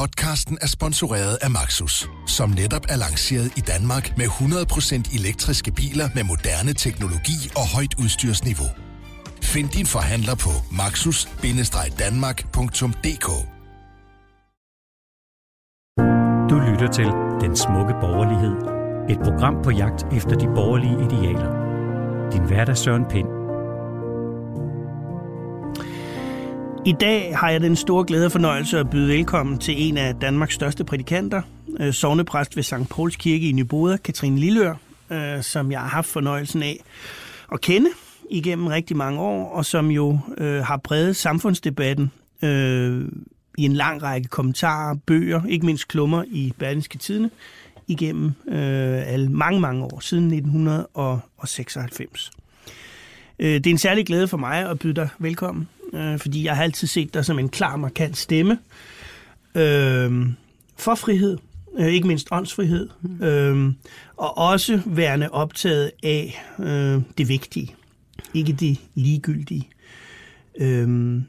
Podcasten er sponsoreret af Maxus, som netop er lanceret i Danmark med 100% elektriske biler med moderne teknologi og højt udstyrsniveau. Find din forhandler på maxus-danmark.dk Du lytter til Den Smukke Borgerlighed. Et program på jagt efter de borgerlige idealer. Din hverdag Søren Pind. I dag har jeg den store glæde og fornøjelse at byde velkommen til en af Danmarks største prædikanter, øh, sovnepræst ved St. Pauls Kirke i Nyboder, Katrine Lillør, øh, som jeg har haft fornøjelsen af at kende igennem rigtig mange år, og som jo øh, har præget samfundsdebatten øh, i en lang række kommentarer, bøger, ikke mindst klummer i Berlingske Tidene, igennem øh, alle mange, mange år, siden 1996. Øh, det er en særlig glæde for mig at byde dig velkommen, øh, fordi jeg har altid set dig som en klar, markant stemme. Øh, for frihed, øh, ikke mindst åndsfrihed, øh, og også værende optaget af øh, det vigtige, ikke det ligegyldige. Øh,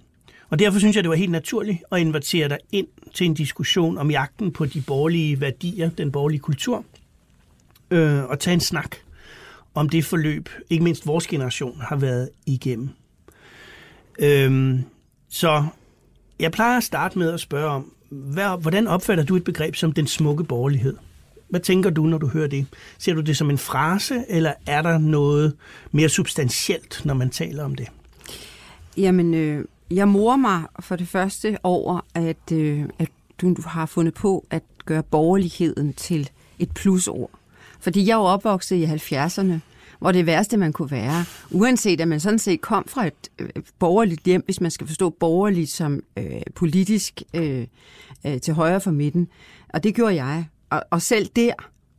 og derfor synes jeg, det var helt naturligt at invitere dig ind til en diskussion om jagten på de borgerlige værdier, den borgerlige kultur, øh, og tage en snak om det forløb, ikke mindst vores generation har været igennem. Øhm, så jeg plejer at starte med at spørge om, hvad, hvordan opfatter du et begreb som den smukke borgerlighed? Hvad tænker du, når du hører det? Ser du det som en frase, eller er der noget mere substantielt, når man taler om det? Jamen, øh, jeg morer mig for det første over, at, øh, at du har fundet på at gøre borgerligheden til et plusord. Fordi jeg er jo opvokset i 70'erne, hvor det værste, man kunne være, uanset at man sådan set kom fra et øh, borgerligt hjem, hvis man skal forstå borgerligt som øh, politisk øh, øh, til højre for midten. Og det gjorde jeg. Og, og selv der,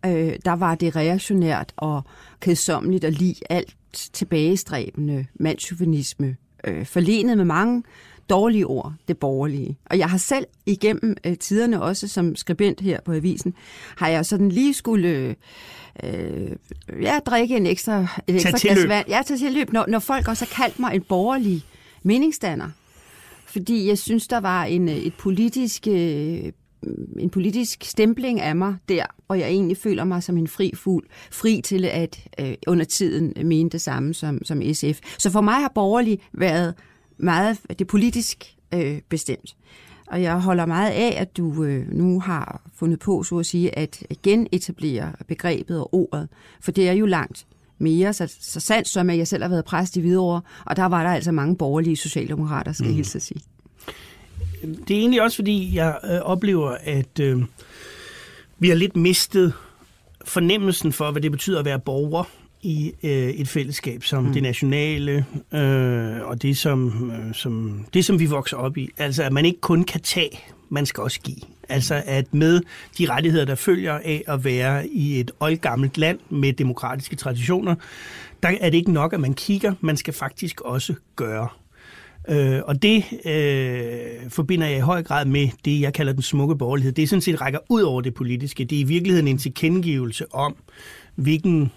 øh, der var det reaktionært og kedsommeligt at lide alt tilbagestræbende mandsjuvenisme, øh, forlenet med mange dårlige ord, det borgerlige. Og jeg har selv igennem øh, tiderne også som skribent her på avisen, har jeg sådan lige skulle øh, ja, drikke en ekstra, et ekstra glas vand. Ja, tage tilløb, når, når folk også har kaldt mig en borgerlig meningsdanner. Fordi jeg synes, der var en, et politisk, øh, en politisk stempling af mig der, og jeg egentlig føler mig som en fri fugl, fri til at øh, under tiden mene det samme som, som SF. Så for mig har borgerlig været meget det politisk øh, bestemt. Og jeg holder meget af, at du øh, nu har fundet på, så at sige, at genetablere begrebet og ordet. For det er jo langt mere, så, så sandt som at jeg selv har været præst i Hvidovre, og der var der altså mange borgerlige socialdemokrater, skal mm. jeg hilse at sige. Det er egentlig også, fordi jeg øh, oplever, at øh, vi har lidt mistet fornemmelsen for, hvad det betyder at være borger i øh, et fællesskab som mm. det nationale øh, og det som, øh, som det som vi vokser op i. Altså at man ikke kun kan tage, man skal også give. Altså at med de rettigheder der følger af at være i et oldgammelt land med demokratiske traditioner, der er det ikke nok at man kigger, man skal faktisk også gøre. Øh, og det øh, forbinder jeg i høj grad med det, jeg kalder den smukke borgerlighed. Det er sådan set rækker ud over det politiske. Det er i virkeligheden en tilkendegivelse om, hvilken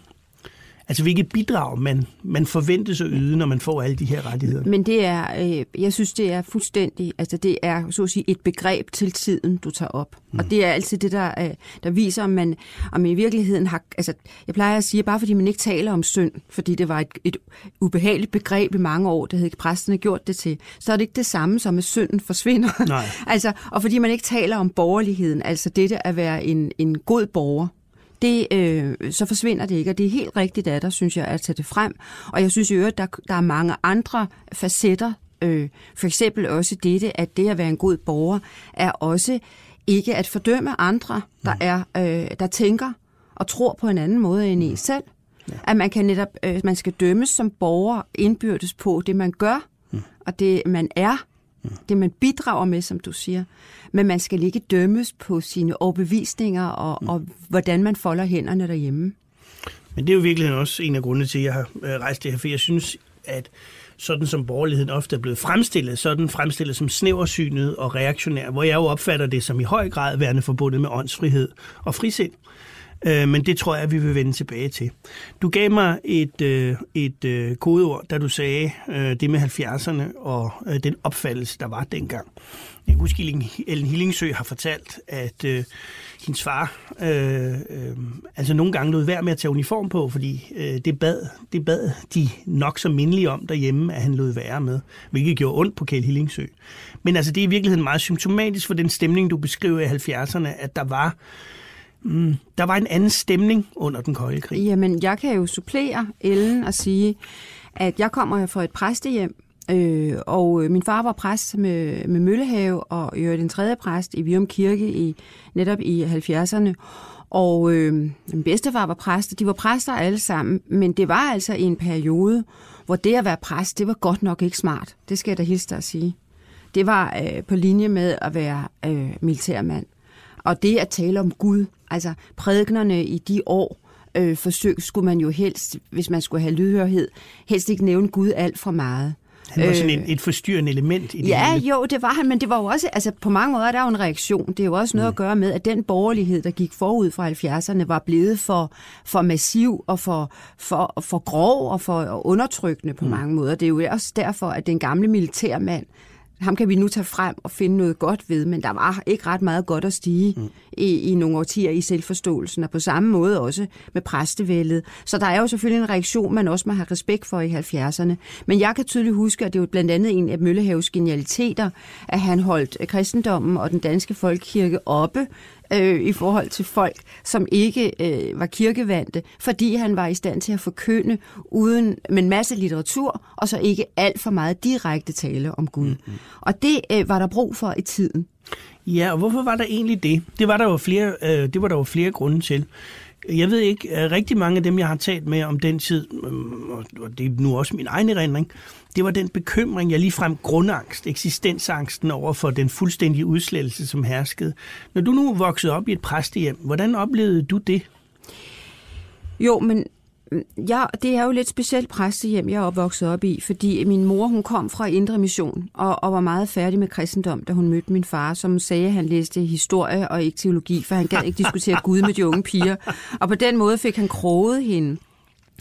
Altså hvilket bidrag man, man forventes at yde, når man får alle de her rettigheder. Men det er, øh, jeg synes, det er fuldstændig, altså det er så at sige et begreb til tiden, du tager op. Mm. Og det er altid det, der, øh, der viser, om man, om man i virkeligheden har, altså jeg plejer at sige, bare fordi man ikke taler om synd, fordi det var et, et ubehageligt begreb i mange år, det havde præsterne gjort det til, så er det ikke det samme som, at synden forsvinder. Nej. altså, og fordi man ikke taler om borgerligheden, altså dette at være en, en god borger, det, øh, så forsvinder det ikke. Og det er helt rigtigt af dig, synes jeg, at tage det frem. Og jeg synes i øvrigt, der, der er mange andre facetter. Øh, for eksempel også dette, at det at være en god borger, er også ikke at fordømme andre, der, mm. er, øh, der tænker og tror på en anden måde end en selv. Ja. At man kan netop, øh, man skal dømmes som borger indbyrdes på det, man gør, mm. og det, man er, det man bidrager med, som du siger. Men man skal ikke dømmes på sine overbevisninger og, mm. og hvordan man folder hænderne derhjemme. Men det er jo virkelig også en af grundene til, at jeg har øh, rejst det her, for jeg synes, at sådan som borgerligheden ofte er blevet fremstillet, så er den fremstillet som snæversynet og reaktionær, hvor jeg jo opfatter det som i høj grad værende forbundet med åndsfrihed og frisind. Øh, men det tror jeg, vi vil vende tilbage til. Du gav mig et, øh, et øh, kodeord, da du sagde øh, det med 70'erne og øh, den opfattelse, der var dengang. Jeg kan huske, Ellen Hillingsø har fortalt, at øh, hendes far øh, øh, altså nogle gange lod være med at tage uniform på, fordi øh, det, bad, det bad de nok så mindelige om derhjemme, at han lod være med, hvilket gjorde ondt på Kjell Hillingsø. Men altså, det er i virkeligheden meget symptomatisk for den stemning, du beskriver i 70'erne, at der var mm, der var en anden stemning under den kolde krig. Jamen, jeg kan jo supplere Ellen og sige, at jeg kommer fra et præstehjem, Øh, og min far var præst med, med Møllehave, og jeg den tredje præst i Virum Kirke i, netop i 70'erne. Og øh, min bedstefar var præst, og de var præster alle sammen, men det var altså i en periode, hvor det at være præst, det var godt nok ikke smart. Det skal jeg da hilse at sige. Det var øh, på linje med at være øh, militærmand. Og det at tale om Gud, altså prædiknerne i de år, øh, forsøg skulle man jo helst, hvis man skulle have lydhørhed, helst ikke nævne Gud alt for meget. Han var sådan et, et forstyrrende element i det Ja, hele. jo, det var han, men det var jo også, altså på mange måder der er jo en reaktion. Det er jo også noget mm. at gøre med, at den borgerlighed, der gik forud fra 70'erne, var blevet for, for massiv og for, for, for grov og for undertrykkende på mm. mange måder. Det er jo også derfor, at den gamle militærmand, ham kan vi nu tage frem og finde noget godt ved, men der var ikke ret meget godt at stige mm. i, i nogle årtier i selvforståelsen, og på samme måde også med præstevældet. Så der er jo selvfølgelig en reaktion, man også må have respekt for i 70'erne. Men jeg kan tydeligt huske, at det var blandt andet en af Møllehaves genialiteter, at han holdt kristendommen og den danske folkekirke oppe øh, i forhold til folk, som ikke øh, var kirkevandte, fordi han var i stand til at forkynde uden med en masse litteratur, og så ikke alt for meget direkte tale om Gud. Mm-hmm. Og det øh, var der brug for i tiden. Ja, og hvorfor var der egentlig det? Det var der jo flere, øh, det var der jo flere grunde til. Jeg ved ikke, rigtig mange af dem, jeg har talt med om den tid, øhm, og det er nu også min egen erindring, det var den bekymring, jeg ligefrem grundangst, eksistensangsten over for den fuldstændige udslettelse, som herskede. Når du nu voksede op i et præstehjem, hvordan oplevede du det? Jo, men mm, Ja, det er jo lidt specielt præstehjem, jeg er opvokset op i, fordi min mor hun kom fra Indre Mission og, og var meget færdig med kristendom, da hun mødte min far, som sagde, at han læste historie og ikke teologi, for han gad ikke diskutere Gud med de unge piger. Og på den måde fik han kroget hende.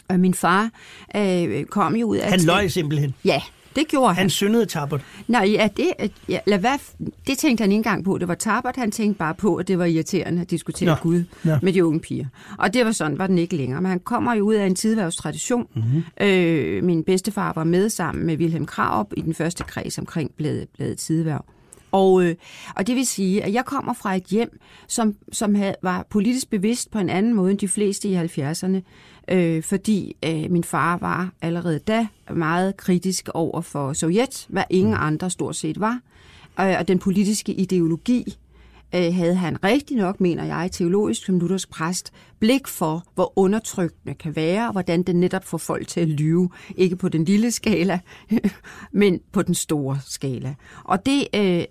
Og min far øh, kom jo ud af... Han løj simpelthen? Ja, det gjorde han. Han syndede tabert? Nej, ja, det, ja, lad hvad, det tænkte han ikke engang på. Det var tabert. Han tænkte bare på, at det var irriterende at diskutere Nå. Gud Nå. med de unge piger. Og det var sådan, var den ikke længere. Men han kommer jo ud af en tidværvstradition. Mm-hmm. Øh, min bedstefar var med sammen med Wilhelm Kraup i den første kreds omkring bladet, bladet tidværv. Og, øh, og det vil sige, at jeg kommer fra et hjem, som, som havde, var politisk bevidst på en anden måde end de fleste i 70'erne øh, fordi øh, min far var allerede da meget kritisk over for Sovjet, hvad ingen mm. andre stort set var. Øh, og den politiske ideologi øh, havde han rigtig nok, mener jeg, teologisk som luthersk præst, blik for, hvor undertrykkende kan være, og hvordan den netop får folk til at lyve. Ikke på den lille skala, men på den store skala. Og det, øh,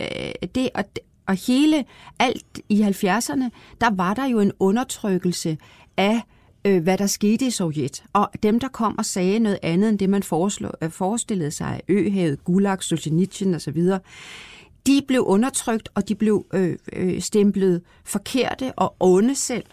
det og, og hele, alt i 70'erne, der var der jo en undertrykkelse af øh, hvad der skete i Sovjet. Og dem, der kom og sagde noget andet end det, man øh, forestillede sig, Øhavet, Gulag, Solzhenitsyn osv., de blev undertrykt, og de blev øh, øh, stemplet forkerte og onde selv.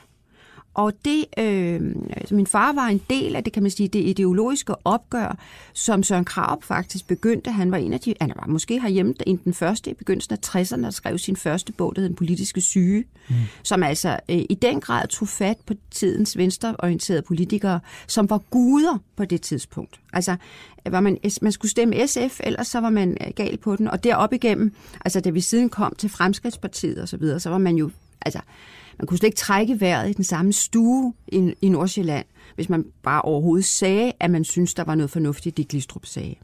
Og det, øh, altså min far var en del af det, kan man sige, det ideologiske opgør, som Søren Kraup faktisk begyndte. Han var en af de, han var måske herhjemme en den første i begyndelsen af 60'erne, der skrev sin første bog, der hed Den politiske syge, mm. som altså øh, i den grad tog fat på tidens venstreorienterede politikere, som var guder på det tidspunkt. Altså, var man, man skulle stemme SF, ellers så var man øh, gal på den. Og derop igennem, altså da vi siden kom til Fremskridtspartiet og så videre, så var man jo, altså, man kunne slet ikke trække vejret i den samme stue i, i Nordsjælland, hvis man bare overhovedet sagde, at man synes, der var noget fornuftigt, det Glistrup sagde.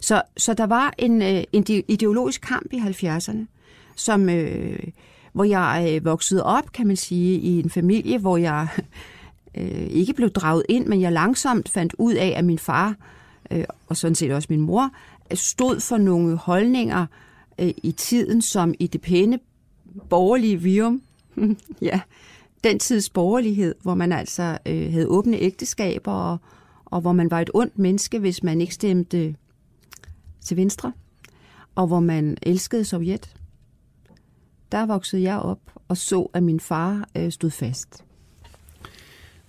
Så, så der var en, øh, en ideologisk kamp i 70'erne, som, øh, hvor jeg øh, voksede op, kan man sige, i en familie, hvor jeg øh, ikke blev draget ind, men jeg langsomt fandt ud af, at min far, øh, og sådan set også min mor, stod for nogle holdninger øh, i tiden, som i det pæne borgerlige virum ja, den tids borgerlighed, hvor man altså øh, havde åbne ægteskaber, og, og hvor man var et ondt menneske, hvis man ikke stemte øh, til venstre, og hvor man elskede Sovjet. Der voksede jeg op og så, at min far øh, stod fast.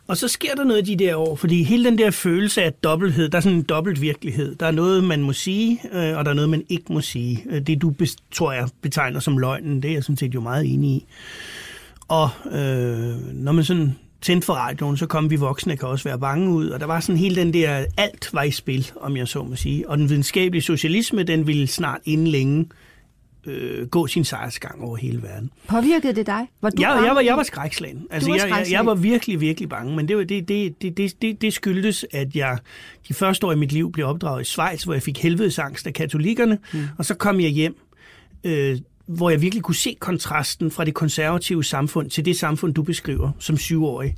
Og så sker der noget de der år, fordi hele den der følelse af dobbelthed, der er sådan en dobbelt virkelighed. Der er noget, man må sige, øh, og der er noget, man ikke må sige. Øh, det du, tror jeg, betegner som løgnen, det er jeg sådan set jo meget enig i. Og øh, når man sådan tændte for radioen, så kom vi voksne, kan også være bange ud, og der var sådan hele den der, alt var i spil, om jeg så må sige. Og den videnskabelige socialisme, den ville snart inden længe øh, gå sin sejrsgang over hele verden. Påvirkede det dig? Var du jeg, jeg, var, jeg var skrækslagen. Altså, var jeg, jeg, jeg var virkelig, virkelig bange, men det, det, det, det, det, det, det skyldtes, at jeg de første år i mit liv blev opdraget i Schweiz, hvor jeg fik helvedesangst af katolikkerne, mm. og så kom jeg hjem øh, hvor jeg virkelig kunne se kontrasten fra det konservative samfund til det samfund, du beskriver som syvårig.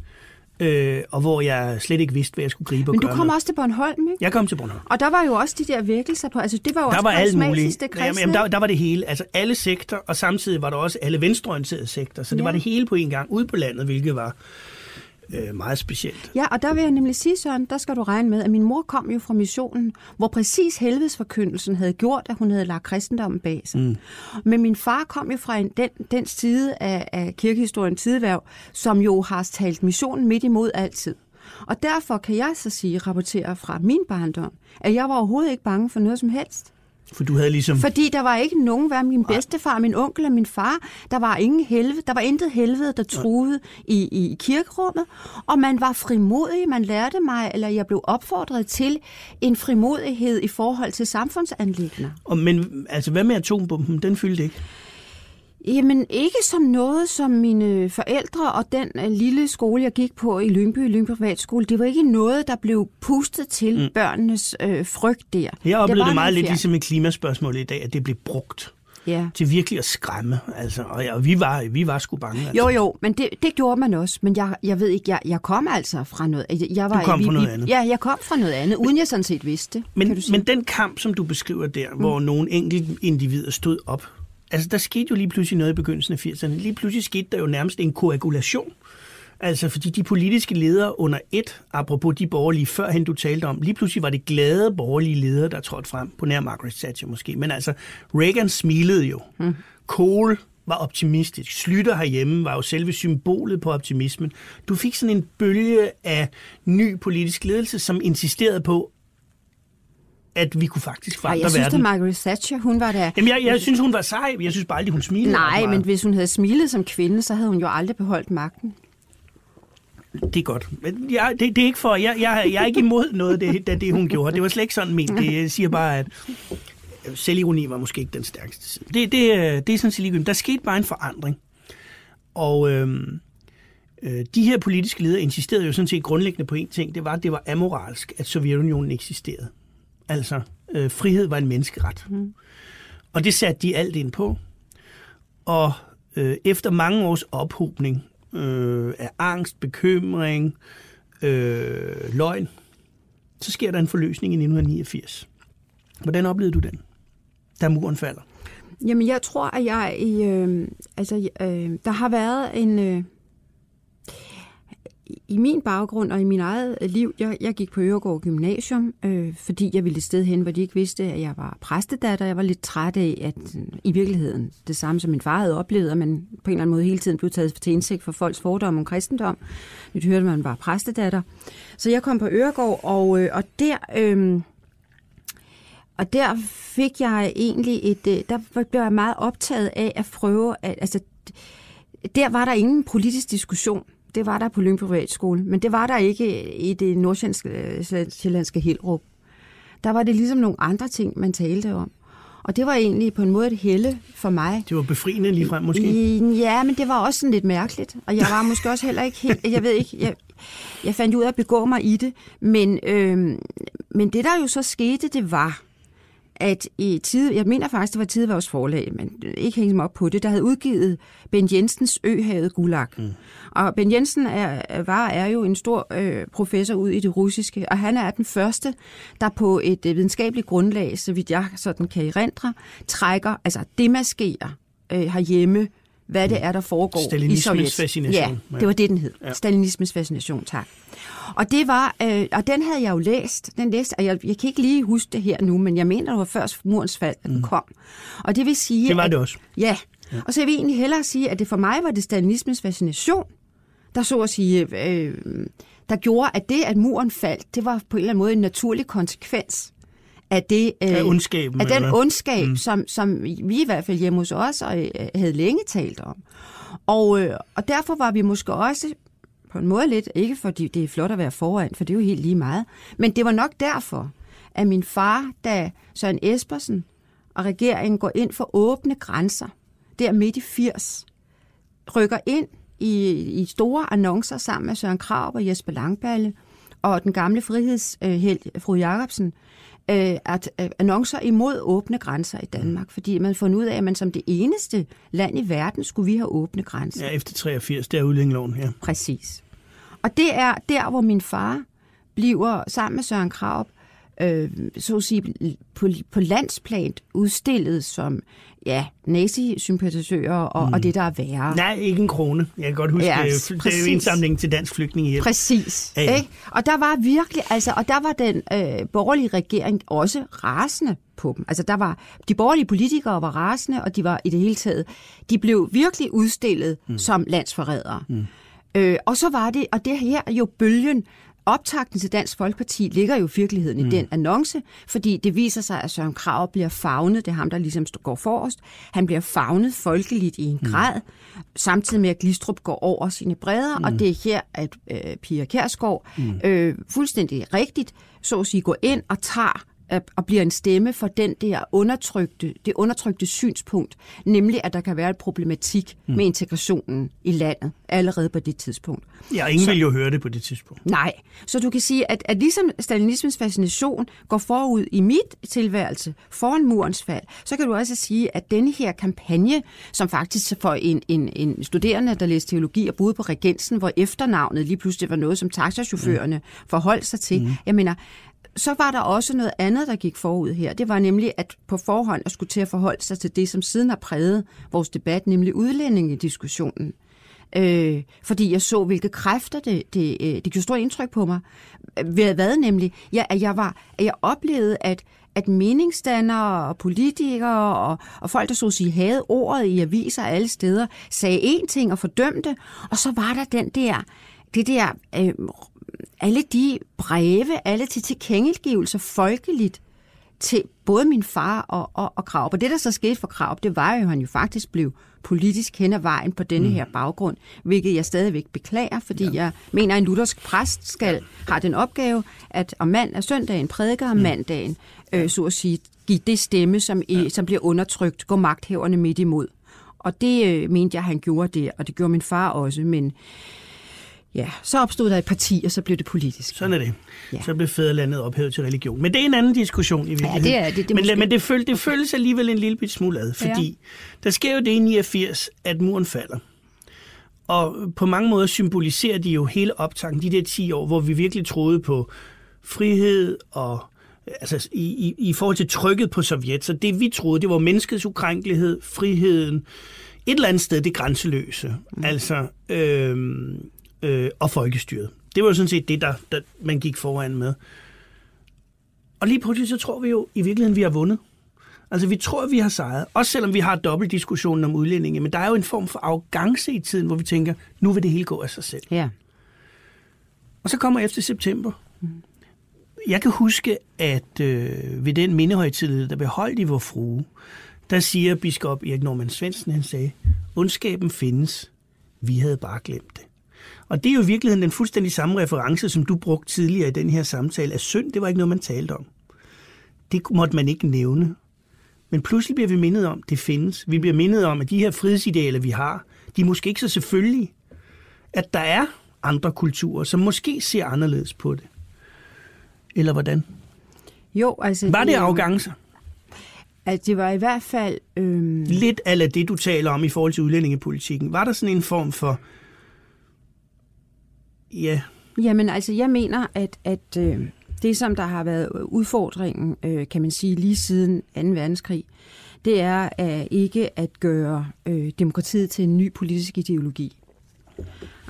Øh, og hvor jeg slet ikke vidste, hvad jeg skulle gribe og Men du kom med. også til Bornholm, ikke? Jeg kom til Bornholm. Og der var jo også de der vækkelser på, altså det var jo der også var alt muligt. Jamen, jamen, der, der var det hele, altså alle sektor, og samtidig var der også alle venstreorienterede sektor, så det ja. var det hele på en gang, ude på landet, hvilket var øh, meget specielt. Ja, og der vil jeg nemlig sige, Søren, der skal du regne med, at min mor kom jo fra missionen, hvor præcis helvedesforkyndelsen havde gjort, at hun havde lagt kristendommen bag sig. Mm. Men min far kom jo fra en, den, den side af, af kirkehistorien tideværv, som jo har talt missionen midt imod altid. Og derfor kan jeg så sige, rapportere fra min barndom, at jeg var overhovedet ikke bange for noget som helst. For du havde ligesom... Fordi der var ikke nogen, hvad min bedstefar, min onkel og min far, der var ingen helvede, der var intet helvede, der truede i, i kirkerummet, og man var frimodig, man lærte mig, eller jeg blev opfordret til en frimodighed i forhold til samfundsanlæggende. Og men altså, hvad med atombomben? Den fyldte ikke? Jamen ikke som noget, som mine forældre og den uh, lille skole, jeg gik på i Lyngby, Lyngby Privatskole, det var ikke noget, der blev pustet til mm. børnenes øh, frygt der. Jeg oplevede det, det meget lidt ligesom et klimaspørgsmål i dag, at det blev brugt ja. til virkelig at skræmme. Altså, og ja, vi, var, vi var sgu bange. Altså. Jo, jo, men det, det gjorde man også. Men jeg, jeg ved ikke, jeg, jeg kom altså fra noget... Jeg var, du kom vi, fra noget andet? Ja, jeg kom fra noget andet, uden jeg sådan set vidste. Men, men den kamp, som du beskriver der, mm. hvor nogle enkelte individer stod op altså der skete jo lige pludselig noget i begyndelsen af 80'erne. Lige pludselig skete der jo nærmest en koagulation. Altså fordi de politiske ledere under et, apropos de borgerlige førhen du talte om, lige pludselig var det glade borgerlige ledere, der trådte frem, på nær Margaret Thatcher måske. Men altså, Reagan smilede jo. Mm. Kohl var optimistisk. Slytter herhjemme var jo selve symbolet på optimismen. Du fik sådan en bølge af ny politisk ledelse, som insisterede på, at vi kunne faktisk forandre verden. Jeg synes, verden. at Margaret Thatcher, hun var der... Jamen, jeg, jeg synes, hun var sej. Jeg synes bare aldrig, hun smilede. Nej, men hvis hun havde smilet som kvinde, så havde hun jo aldrig beholdt magten. Det er godt. Men jeg, det, det er ikke for... Jeg, jeg, jeg er ikke imod noget, det, det, det hun gjorde. Det var slet ikke sådan ment. Det, siger bare, at selvironi var måske ikke den stærkeste side. Det, det, det er sådan set ligegyldigt. Der skete bare en forandring. Og øhm, øh, de her politiske ledere insisterede jo sådan set grundlæggende på en ting. Det var, at det var amoralsk, at Sovjetunionen eksisterede. Altså, øh, frihed var en menneskeret. Mm. Og det satte de alt ind på. Og øh, efter mange års ophobning øh, af angst, bekymring, øh, løgn, så sker der en forløsning i 1989. Hvordan oplevede du den, da muren falder? Jamen, jeg tror, at jeg i... Øh, altså, øh, der har været en... Øh, i min baggrund og i min eget øh, liv, jeg, jeg gik på Øregård Gymnasium, øh, fordi jeg ville et sted hen, hvor de ikke vidste, at jeg var præstedatter. Jeg var lidt træt af, at øh, i virkeligheden det samme som min far havde oplevet, at man på en eller anden måde hele tiden blev taget til indsigt for folks fordomme om kristendom. Vi hørte, at man var præstedatter. Så jeg kom på Øregård, og, øh, og der... Øh, og der fik jeg egentlig et... Øh, der blev jeg meget optaget af at prøve... At, altså, der var der ingen politisk diskussion det var der på Lyngby Privatskole, men det var der ikke i det nordsjællandske Helrup. Der var det ligesom nogle andre ting, man talte om. Og det var egentlig på en måde et helle for mig. Det var befriende lige frem måske? Ja, men det var også sådan lidt mærkeligt. Og jeg var måske også heller ikke helt... Jeg ved ikke, jeg, jeg fandt ud af at begå mig i det. Men, øh, men det, der jo så skete, det var, at i tid, jeg mener faktisk, det var Tideværvs forlag, men ikke hænge mig op på det, der havde udgivet Ben Jensens Øhavet Gulag. Mm. Og Ben Jensen er, var, er jo en stor øh, professor ud i det russiske, og han er den første, der på et øh, videnskabeligt grundlag, så vidt jeg sådan kan erindre, trækker, altså demaskerer øh, herhjemme, hvad det er, der foregår i Sovjet. fascination. Ja, det var det, den hed. Ja. Stalinismens fascination, tak. Og det var, øh, og den havde jeg jo læst. Den læste, og jeg, jeg kan ikke lige huske det her nu, men jeg mener, det var før murens fald, mm. kom. Og det vil sige... Det var at, det også. Ja, ja. Og så vil jeg egentlig hellere sige, at det for mig var det stalinismens fascination, der der så at sige, øh, der gjorde, at det, at muren faldt, det var på en eller anden måde en naturlig konsekvens af det øh, af, ondskaben, af den eller? ondskab, mm. som, som vi i hvert fald hjemme hos os og, øh, havde længe talt om. Og, øh, og derfor var vi måske også på en måde lidt, ikke fordi det er flot at være foran, for det er jo helt lige meget, men det var nok derfor, at min far, da Søren Espersen og regeringen går ind for åbne grænser, der midt i 80, rykker ind i, i store annoncer sammen med Søren Krav og Jesper Langballe og den gamle frihedshelt, øh, fru Jacobsen, øh, at øh, annoncer imod åbne grænser i Danmark, fordi man får ud af, at man som det eneste land i verden skulle vi have åbne grænser. Ja, efter 83, det er udlændingeloven her. Ja. Præcis. Og det er der, hvor min far bliver sammen med Søren Kraup øh, så at sige, på, på landsplan udstillet som ja, nazi-sympatisører og, mm. og det, der er værre. Nej, ikke en krone. Jeg kan godt huske, ja, det, det er jo indsamlingen til Dansk Flygtningehjælp. Præcis. Ja, ja. Ikke? Og der var virkelig, altså, og der var den øh, borgerlige regering også rasende på dem. Altså der var, de borgerlige politikere var rasende, og de var i det hele taget, de blev virkelig udstillet mm. som landsforrædere. Mm. Øh, og så var det, og det her er jo bølgen, Optakten til Dansk Folkeparti ligger jo i virkeligheden mm. i den annonce, fordi det viser sig, at Søren Krav bliver fagnet, det er ham, der ligesom går forrest, han bliver fagnet folkeligt i en mm. grad, samtidig med, at Glistrup går over sine bredder, mm. og det er her, at øh, Pia Kærsgaard mm. øh, fuldstændig rigtigt, så at sige, går ind og tager og bliver en stemme for den der undertrykte, det undertrykte synspunkt, nemlig at der kan være en problematik mm. med integrationen i landet allerede på det tidspunkt. Ja, ingen så, vil jo høre det på det tidspunkt. Nej, så du kan sige, at, at ligesom stalinismens fascination går forud i mit tilværelse foran murens fald, så kan du også sige, at denne her kampagne, som faktisk for en, en, en studerende, der læste teologi og boede på Regensen, hvor efternavnet lige pludselig var noget, som taxachaufførerne mm. forholdt sig til. Mm. Jeg mener, så var der også noget andet, der gik forud her. Det var nemlig, at på forhånd at skulle til at forholde sig til det, som siden har præget vores debat, nemlig udlændingediskussionen. Øh, fordi jeg så, hvilke kræfter det, det, øh, det gjorde stort indtryk på mig. Ved hvad nemlig? Ja, at, jeg var, at jeg oplevede, at at meningsdannere og politikere og, og folk, der så sige havde ordet i aviser alle steder, sagde én ting og fordømte, og så var der den der, det der øh, alle de breve, alle de tilkendegivelser folkeligt til både min far og, og, og Krav. Og det, der så skete for Krav, det var jo, at han jo faktisk blev politisk hen ad vejen på denne mm. her baggrund, hvilket jeg stadigvæk beklager, fordi ja. jeg mener, at en luthersk præst skal have den opgave, at om mand er søndagen prædiker, om mm. mandagen, øh, så at sige, give det stemme, som, ja. som bliver undertrykt, gå magthæverne midt imod. Og det øh, mente jeg, han gjorde det, og det gjorde min far også, men Ja, så opstod der et parti, og så blev det politisk. Sådan er det. Ja. Så blev fædrelandet ophævet til religion. Men det er en anden diskussion i virkeligheden. Ja, det er det. det men måske... men det, føl, det føles alligevel en lille bit smule ad, fordi ja. der sker jo det i 89, at muren falder. Og på mange måder symboliserer de jo hele optanken, de der 10 år, hvor vi virkelig troede på frihed og altså i, i, i forhold til trykket på Sovjet. Så det vi troede, det var menneskets ukrænkelighed, friheden, et eller andet sted det grænseløse. Mm. Altså, øh, øh, og folkestyret. Det var jo sådan set det, der, der man gik foran med. Og lige pludselig så tror vi jo i virkeligheden, vi har vundet. Altså vi tror, vi har sejret. Også selvom vi har dobbelt diskussionen om udlændinge. Men der er jo en form for arrogance i tiden, hvor vi tænker, nu vil det hele gå af sig selv. Ja. Og så kommer efter september. Mm. Jeg kan huske, at øh, ved den mindehøjtid, der blev holdt i vor frue, der siger biskop Erik Norman Svendsen, han sagde, ondskaben findes, vi havde bare glemt det. Og det er jo i virkeligheden den fuldstændig samme reference, som du brugte tidligere i den her samtale, at synd, det var ikke noget, man talte om. Det måtte man ikke nævne. Men pludselig bliver vi mindet om, at det findes. Vi bliver mindet om, at de her frihedsidealer, vi har, de er måske ikke så selvfølgelige. At der er andre kulturer, som måske ser anderledes på det. Eller hvordan? Jo, altså... Var det arrogance? At det var i hvert fald... Øhm... Lidt af det, du taler om i forhold til udlændingepolitikken. Var der sådan en form for Ja. Jamen altså, jeg mener, at, at øh, det, som der har været udfordringen, øh, kan man sige, lige siden 2. verdenskrig, det er at ikke at gøre øh, demokratiet til en ny politisk ideologi.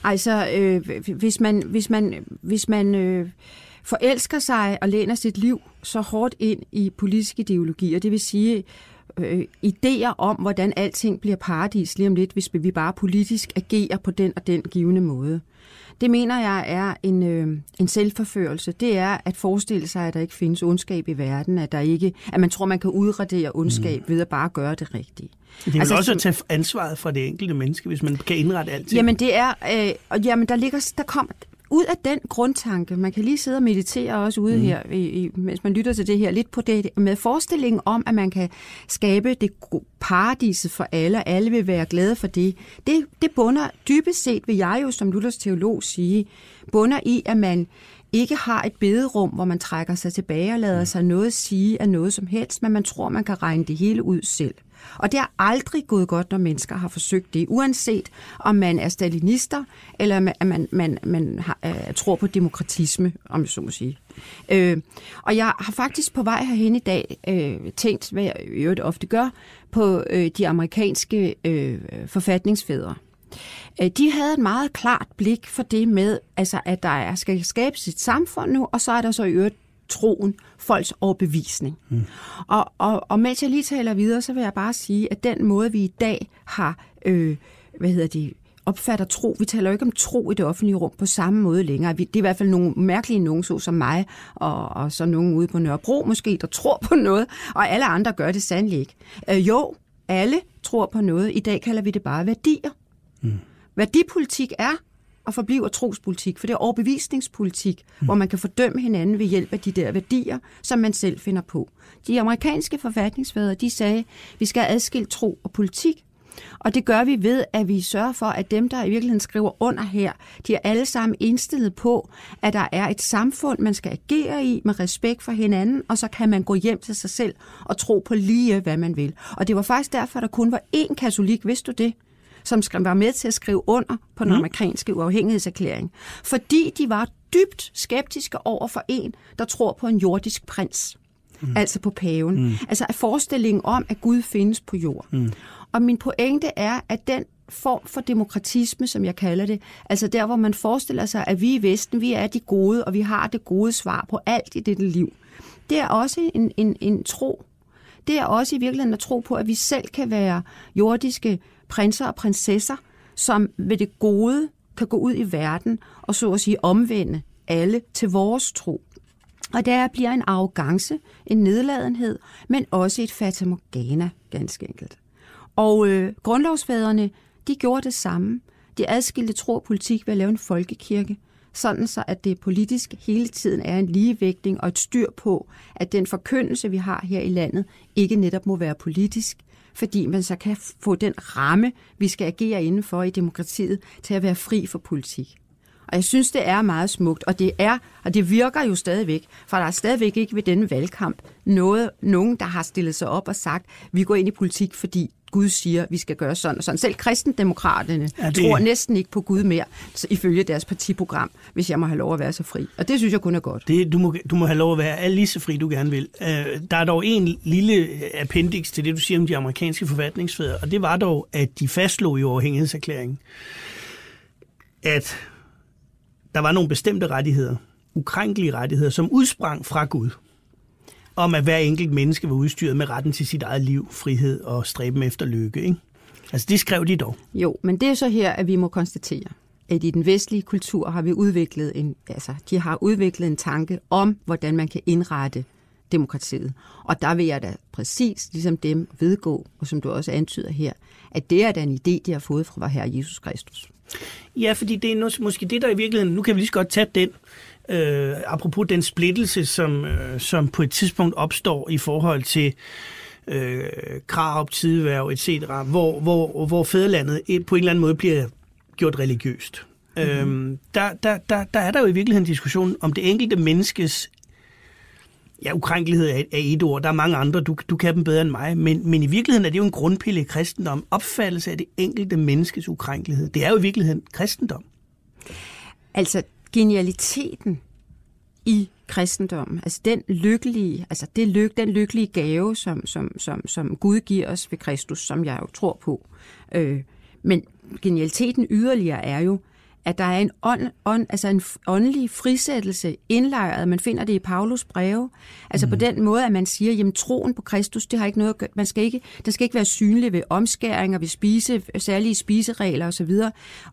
Altså, øh, hvis man, hvis man, hvis man øh, forelsker sig og læner sit liv så hårdt ind i politisk ideologi, og det vil sige øh, idéer om, hvordan alting bliver paradis lige om lidt, hvis vi bare politisk agerer på den og den givende måde. Det mener jeg er en, øh, en selvforførelse. Det er at forestille sig, at der ikke findes ondskab i verden, at, der ikke, at man tror, man kan udradere ondskab mm. ved at bare gøre det rigtige. Det er altså, også at tage ansvaret fra det enkelte menneske, hvis man kan indrette alt. Jamen det er, øh, og jamen der ligger, der kom, ud af den grundtanke, man kan lige sidde og meditere også ude mm. her, i, i, mens man lytter til det her, lidt på det, med forestillingen om, at man kan skabe det paradiset for alle, og alle vil være glade for det. Det, det bunder dybest set, vil jeg jo som Luthers teolog sige, bunder i, at man ikke har et bederum, hvor man trækker sig tilbage og lader mm. sig noget sige af noget som helst, men man tror, man kan regne det hele ud selv. Og det er aldrig gået godt, når mennesker har forsøgt det, uanset om man er stalinister, eller man, man, man, man har, øh, tror på demokratisme, om jeg så må sige. Øh, og jeg har faktisk på vej herhen i dag øh, tænkt, hvad jeg i øvrigt ofte gør, på øh, de amerikanske øh, forfatningsfædre. Øh, de havde et meget klart blik for det med, altså, at der er, skal skabes et samfund nu, og så er der så i øvrigt troen, folks overbevisning. Mm. Og, og, og mens jeg lige taler videre, så vil jeg bare sige, at den måde, vi i dag har, øh, hvad hedder det, opfatter tro. Vi taler jo ikke om tro i det offentlige rum på samme måde længere. Det er i hvert fald nogle mærkelige nogen, så som mig, og, og så nogen ude på Nørrebro måske, der tror på noget, og alle andre gør det sandelig ikke. Øh, jo, alle tror på noget. I dag kalder vi det bare værdier. Mm. Værdipolitik er og forbliver trospolitik, for det er overbevisningspolitik, mm. hvor man kan fordømme hinanden ved hjælp af de der værdier, som man selv finder på. De amerikanske forfatningsfædre, de sagde, vi skal adskille tro og politik, og det gør vi ved, at vi sørger for, at dem, der i virkeligheden skriver under her, de er alle sammen indstillet på, at der er et samfund, man skal agere i med respekt for hinanden, og så kan man gå hjem til sig selv og tro på lige, hvad man vil. Og det var faktisk derfor, at der kun var én katolik, vidste du det? Som var med til at skrive under på den mm. amerikanske uafhængighedserklæring, fordi de var dybt skeptiske over for en, der tror på en jordisk prins. Mm. Altså på paven. Mm. Altså at forestillingen om, at Gud findes på jord. Mm. Og min pointe er, at den form for demokratisme, som jeg kalder det, altså der, hvor man forestiller sig, at vi i Vesten, vi er de gode, og vi har det gode svar på alt i dette liv, det er også en, en, en tro. Det er også i virkeligheden at tro på, at vi selv kan være jordiske prinser og prinsesser, som ved det gode kan gå ud i verden og så at sige omvende alle til vores tro. Og der bliver en arrogance, en nedladenhed, men også et fatamorgana, ganske enkelt. Og øh, grundlovsfædrene, de gjorde det samme. De adskilte tro og politik ved at lave en folkekirke, sådan så at det politisk hele tiden er en ligevægtning og et styr på, at den forkyndelse, vi har her i landet, ikke netop må være politisk, fordi man så kan få den ramme, vi skal agere indenfor i demokratiet, til at være fri for politik. Og jeg synes, det er meget smukt, og det er, og det virker jo stadigvæk, for der er stadigvæk ikke ved denne valgkamp noget, nogen, der har stillet sig op og sagt, vi går ind i politik, fordi Gud siger, vi skal gøre sådan og sådan. Selv kristendemokraterne ja, det... tror næsten ikke på Gud mere, ifølge deres partiprogram, hvis jeg må have lov at være så fri. Og det synes jeg kun er godt. Det, du, må, du må have lov at være lige så fri, du gerne vil. Uh, der er dog en lille appendix til det, du siger om de amerikanske forfatningsfædre, og det var dog, at de fastslog i overhængighedserklæringen, at der var nogle bestemte rettigheder, ukrænkelige rettigheder, som udsprang fra Gud om, at hver enkelt menneske var udstyret med retten til sit eget liv, frihed og stræben efter lykke. Ikke? Altså det skrev de dog. Jo, men det er så her, at vi må konstatere, at i den vestlige kultur har vi udviklet en, altså, de har udviklet en tanke om, hvordan man kan indrette demokratiet. Og der vil jeg da præcis ligesom dem vedgå, og som du også antyder her, at det er da en idé, de har fået fra Herre Jesus Kristus. Ja, fordi det er måske det, der i virkeligheden, nu kan vi lige så godt tage den, øh, apropos den splittelse, som, øh, som på et tidspunkt opstår i forhold til øh, krav, tideværv, etc., hvor, hvor, hvor fædrelandet på en eller anden måde bliver gjort religiøst. Mm-hmm. Øhm, der, der, der, der er der jo i virkeligheden en diskussion om det enkelte menneskes Ja, ukrænkelighed er et ord. Der er mange andre, du, du kan dem bedre end mig. Men, men i virkeligheden er det jo en grundpille i kristendom. Opfattelse af det enkelte menneskes ukrænkelighed. Det er jo i virkeligheden kristendom. Altså, genialiteten i kristendommen, altså den lykkelige, altså det lyk, den lykkelige gave, som, som, som, som Gud giver os ved Kristus, som jeg jo tror på. Øh, men genialiteten yderligere er jo, at der er en, ånd, ånd, altså en åndelig frisættelse indlejret. Man finder det i Paulus breve. Altså mm. på den måde, at man siger, jamen troen på Kristus, det har ikke noget at gøre. Man skal ikke, den skal ikke være synlig ved omskæringer, ved spise, særlige spiseregler osv.,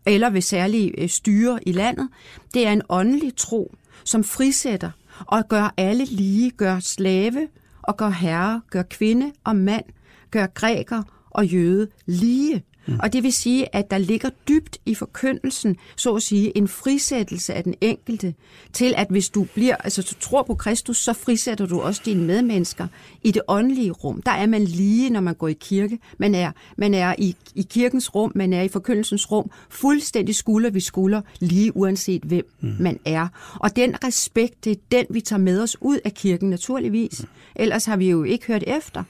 eller ved særlige øh, styre i landet. Det er en åndelig tro, som frisætter og gør alle lige, gør slave og gør herre, gør kvinde og mand, gør græker og jøde lige. Mm. Og det vil sige, at der ligger dybt i forkyndelsen, så at sige, en frisættelse af den enkelte, til at hvis du bliver, altså du tror på Kristus, så frisætter du også dine medmennesker i det åndelige rum. Der er man lige, når man går i kirke. Man er, man er i, i kirkens rum, man er i forkyndelsens rum, fuldstændig skulder ved skulder, lige uanset hvem mm. man er. Og den respekt, det er den, vi tager med os ud af kirken, naturligvis. Mm. Ellers har vi jo ikke hørt efter.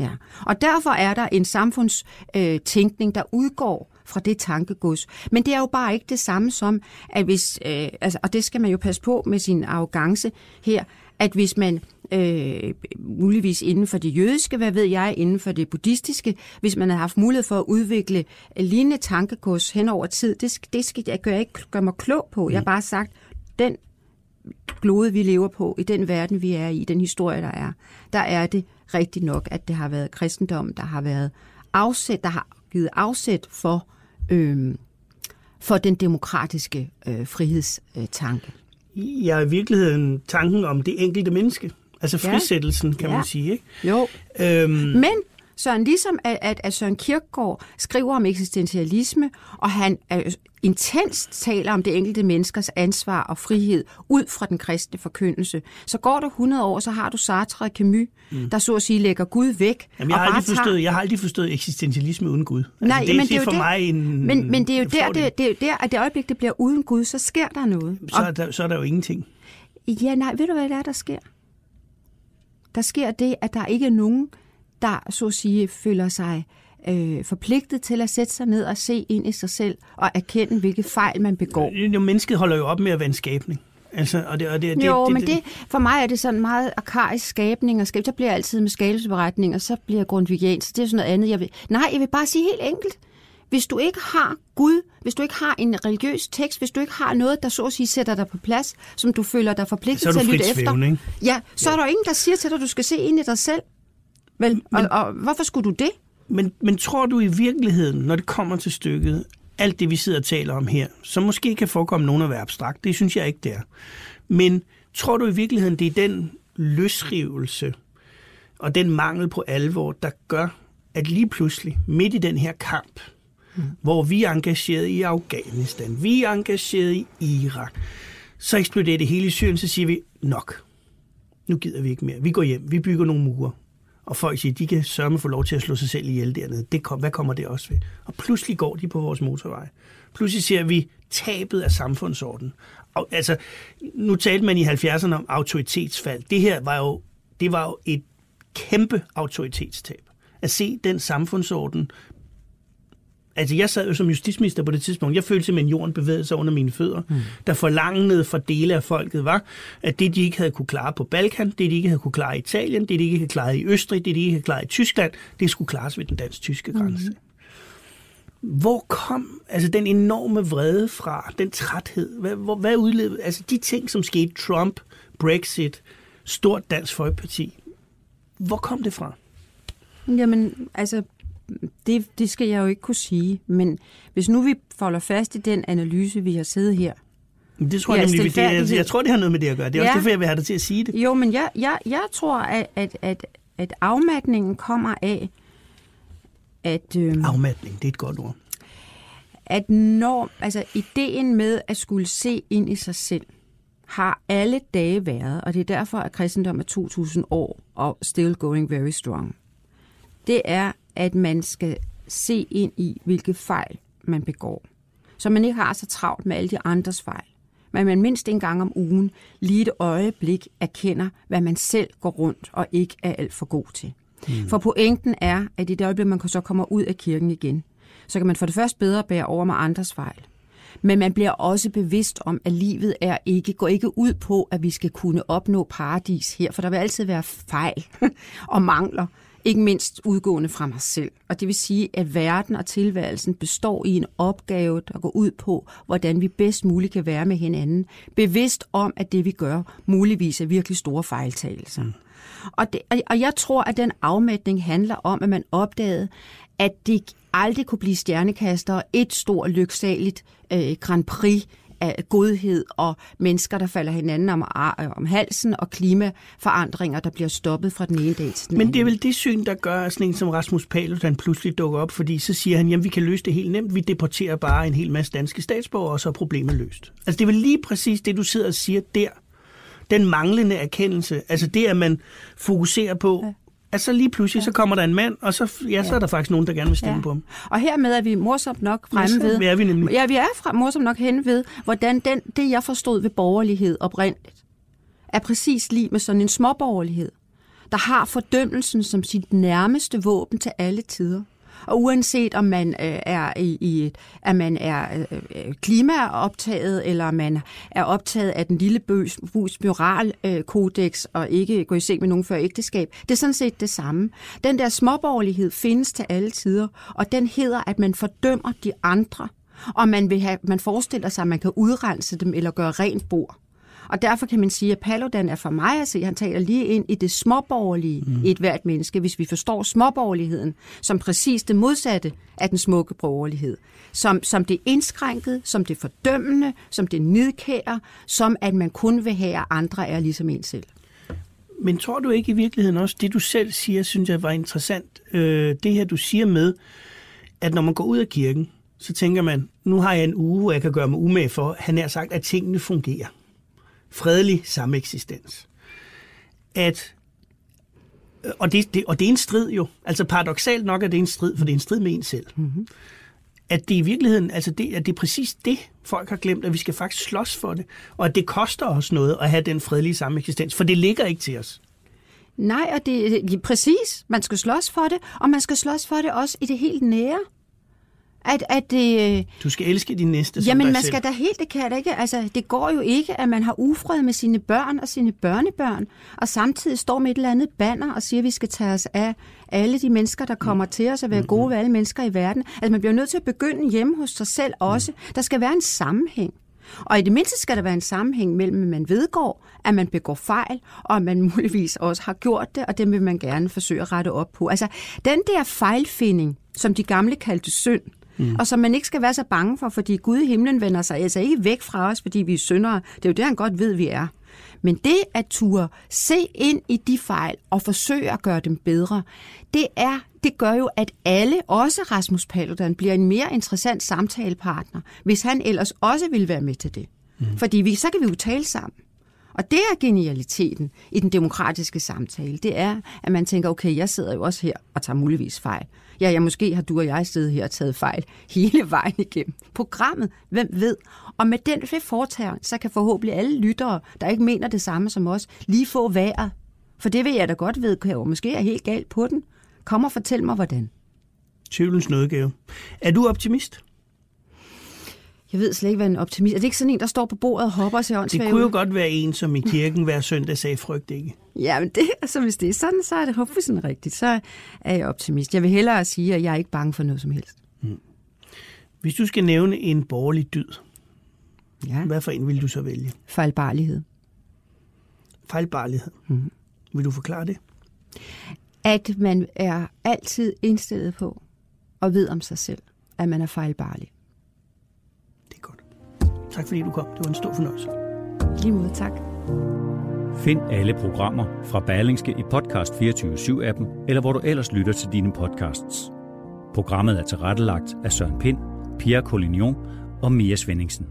Ja. Og derfor er der en samfundstænkning, der udgår fra det tankegods. Men det er jo bare ikke det samme som, at hvis, øh, altså, og det skal man jo passe på med sin arrogance her, at hvis man øh, muligvis inden for det jødiske, hvad ved jeg, inden for det buddhistiske, hvis man har haft mulighed for at udvikle lignende tankegods hen over tid, det, det skal jeg, gør ikke gøre mig klog på. Jeg har bare sagt, den klode, vi lever på, i den verden, vi er i, den historie, der er, der er det rigtigt nok, at det har været kristendom, der har været afsæt, der har givet afsæt for, øh, for den demokratiske øh, frihedstanke. Ja, i virkeligheden tanken om det enkelte menneske. Altså frisættelsen, ja. kan ja. man sige. Ikke? Jo. Øhm. Men Søren, ligesom at, at, at Søren Kierkegaard skriver om eksistentialisme, og han er intenst taler om det enkelte menneskers ansvar og frihed ud fra den kristne forkyndelse, så går der 100 år, så har du Sartre og Camus, mm. der så at sige lægger Gud væk. Jamen, jeg, har aldrig forstået, tager... jeg har aldrig forstået eksistentialisme uden Gud. Altså, Nej, det, men det er jo for det, mig en men, men det er jo der, det, det er der, at det øjeblik, det bliver uden Gud, så sker der noget. Så er der, så er der jo ingenting. Ja, nej, ved du, hvad det er, der sker? Der sker det, at der ikke er nogen, der så at sige føler sig øh, forpligtet til at sætte sig ned og se ind i sig selv og erkende, hvilke fejl man begår. Jo, mennesket holder jo op med at være en skabning. Altså, og det, og det, det, jo, det, men det, for mig er det sådan meget arkaisk skabning, og skab, så bliver jeg altid med skabelsesberetning, og så bliver jeg grundvigiansk. Det er sådan noget andet, jeg vil... Nej, jeg vil bare sige helt enkelt. Hvis du ikke har Gud, hvis du ikke har en religiøs tekst, hvis du ikke har noget, der så at sige sætter dig på plads, som du føler dig forpligtet til at lytte efter, ikke? ja, så ja. er der jo ingen, der siger til dig, at du skal se ind i dig selv. Vel, men, og, og hvorfor skulle du det? Men, men tror du i virkeligheden, når det kommer til stykket, alt det, vi sidder og taler om her, som måske kan forekomme nogen at være abstrakt, det synes jeg ikke, det er. Men tror du i virkeligheden, det er den løsrivelse og den mangel på alvor, der gør, at lige pludselig, midt i den her kamp, mm. hvor vi er engageret i Afghanistan, vi er engageret i Irak, så eksploderer det hele i Syrien, så siger vi, nok, nu gider vi ikke mere. Vi går hjem, vi bygger nogle mure og folk siger, de kan sørge for lov til at slå sig selv ihjel dernede. Det kom, hvad kommer det også ved? Og pludselig går de på vores motorvej. Pludselig ser vi tabet af samfundsorden. Og, altså, nu talte man i 70'erne om autoritetsfald. Det her var jo, det var jo et kæmpe autoritetstab. At se den samfundsorden Altså, jeg sad jo som justitsminister på det tidspunkt. Jeg følte simpelthen, at jorden bevægede sig under mine fødder. Mm. Der forlangende for dele af folket var, at det, de ikke havde kunne klare på Balkan, det, de ikke havde kunne klare i Italien, det, de ikke havde klaret i Østrig, det, de ikke havde klaret i Tyskland, det skulle klares ved den dansk-tyske grænse. Mm. Hvor kom altså den enorme vrede fra, den træthed? Hvad, hvor, hvad udlevede, altså de ting, som skete, Trump, Brexit, stort dansk folkeparti, hvor kom det fra? Jamen, altså det, det skal jeg jo ikke kunne sige, men hvis nu vi folder fast i den analyse, vi har siddet her, det tror jeg, nemlig, det, jeg, jeg tror, det har noget med det at gøre. Det er ja. også derfor, jeg vil have dig til at sige det. Jo, men jeg, jeg, jeg tror, at, at, at, at afmatningen kommer af, at... Øhm, Afmatning, det er et godt ord. At når, altså ideen med at skulle se ind i sig selv, har alle dage været, og det er derfor, at kristendom er 2000 år og still going very strong. Det er, at man skal se ind i, hvilke fejl man begår. Så man ikke har så travlt med alle de andres fejl. Men man mindst en gang om ugen lige et øjeblik erkender, hvad man selv går rundt og ikke er alt for god til. Mm. For pointen er, at i det øjeblik, man så kommer ud af kirken igen, så kan man for det første bedre bære over med andres fejl. Men man bliver også bevidst om, at livet er ikke, går ikke ud på, at vi skal kunne opnå paradis her, for der vil altid være fejl og mangler ikke mindst udgående fra mig selv. Og det vil sige, at verden og tilværelsen består i en opgave, der går ud på, hvordan vi bedst muligt kan være med hinanden, bevidst om, at det vi gør muligvis er virkelig store fejltagelser. Mm. Og, det, og jeg tror, at den afmætning handler om, at man opdagede, at det aldrig kunne blive stjernekaster et stort lyksaligt øh, Grand Prix af godhed og mennesker, der falder hinanden om, om halsen, og klimaforandringer, der bliver stoppet fra den ene dag til den Men det er vel det syn, der gør sådan en som Rasmus Paludan pludselig dukker op, fordi så siger han, jamen vi kan løse det helt nemt, vi deporterer bare en hel masse danske statsborgere, og så er problemet løst. Altså det er vel lige præcis det, du sidder og siger der, den manglende erkendelse, altså det, at man fokuserer på, ja at så lige pludselig, ja. så kommer der en mand, og så, ja, så er der faktisk nogen, der gerne vil stemme ja. på ham. Og hermed er vi morsomt nok fremme ved... Ja, er vi nemlig. Ja, vi er fra, morsomt nok hen ved, hvordan den, det, jeg forstod ved borgerlighed oprindeligt, er præcis lige med sådan en småborgerlighed, der har fordømmelsen som sit nærmeste våben til alle tider. Og uanset om man øh, er i, i et, at man er øh, øh klimaoptaget, eller man er optaget af den lille bøs, bus moralkodex, øh, og ikke gå i seng med nogen før ægteskab, det er sådan set det samme. Den der småborgerlighed findes til alle tider, og den hedder, at man fordømmer de andre, og man, vil have, man forestiller sig, at man kan udrense dem eller gøre rent bord. Og derfor kan man sige, at Paludan er for mig at se, han taler lige ind i det småborgerlige mm. i et hvert menneske, hvis vi forstår småborgerligheden som præcis det modsatte af den smukke borgerlighed. Som, som det indskrænkede, som det fordømmende, som det nidkære, som at man kun vil have, at andre er ligesom en selv. Men tror du ikke i virkeligheden også, det du selv siger, synes jeg var interessant, øh, det her du siger med, at når man går ud af kirken, så tænker man, nu har jeg en uge, hvor jeg kan gøre mig umage for, han har sagt, at tingene fungerer fredelig sameksistens. At, og, det, det, og det er en strid jo. Altså paradoxalt nok er det en strid, for det er en strid med en selv. Mm-hmm. At det i virkeligheden, altså det, at det er præcis det, folk har glemt, at vi skal faktisk slås for det. Og at det koster os noget at have den fredelige sameksistens, for det ligger ikke til os. Nej, og det er præcis. Man skal slås for det, og man skal slås for det også i det helt nære. At, at, øh, du skal elske din næste Jamen, man selv. skal da helt, det kan det ikke. Altså, det går jo ikke, at man har ufred med sine børn og sine børnebørn, og samtidig står med et eller andet banner og siger, at vi skal tage os af alle de mennesker, der kommer mm. til os og være gode ved alle mennesker i verden. Altså, man bliver nødt til at begynde hjemme hos sig selv også. Mm. Der skal være en sammenhæng. Og i det mindste skal der være en sammenhæng mellem, at man vedgår, at man begår fejl, og at man muligvis også har gjort det, og det vil man gerne forsøge at rette op på. Altså, den der fejlfinding, som de gamle kaldte synd, mm. og som man ikke skal være så bange for, fordi Gud i himlen vender sig altså ikke væk fra os, fordi vi er syndere. Det er jo det, han godt ved, vi er. Men det at ture se ind i de fejl og forsøge at gøre dem bedre, det er det gør jo, at alle, også Rasmus Paludan, bliver en mere interessant samtalepartner, hvis han ellers også vil være med til det. Mm. Fordi vi, så kan vi jo tale sammen. Og det er genialiteten i den demokratiske samtale. Det er, at man tænker, okay, jeg sidder jo også her og tager muligvis fejl. Ja, ja, måske har du og jeg siddet her og taget fejl hele vejen igennem programmet. Hvem ved? Og med den foretager, så kan forhåbentlig alle lyttere, der ikke mener det samme som os, lige få vejret. For det vil jeg da godt ved, kan jeg måske er helt galt på den. Kom og fortæl mig, hvordan. Tvivlens nødgave. Er du optimist? Jeg ved slet ikke, hvad en optimist er. Det ikke sådan en, der står på bordet og hopper sig Det kunne jo godt være en, som i kirken hver søndag sagde, frygt ikke. Ja, men det, altså, hvis det er sådan, så er det sådan rigtigt. Så er jeg optimist. Jeg vil hellere sige, at jeg er ikke bange for noget som helst. Hmm. Hvis du skal nævne en borgerlig dyd, ja. hvad for en vil du så vælge? Fejlbarlighed. Fejlbarlighed. Hmm. Vil du forklare det? At man er altid indstillet på og ved om sig selv, at man er fejlbarlig. Tak fordi du kom. Det var en stor fornøjelse. Lige måde, tak. Find alle programmer fra Berlingske i Podcast 24-7-appen, eller hvor du ellers lytter til dine podcasts. Programmet er tilrettelagt af Søren Pind, Pia Collignon og Mia Svendingsen.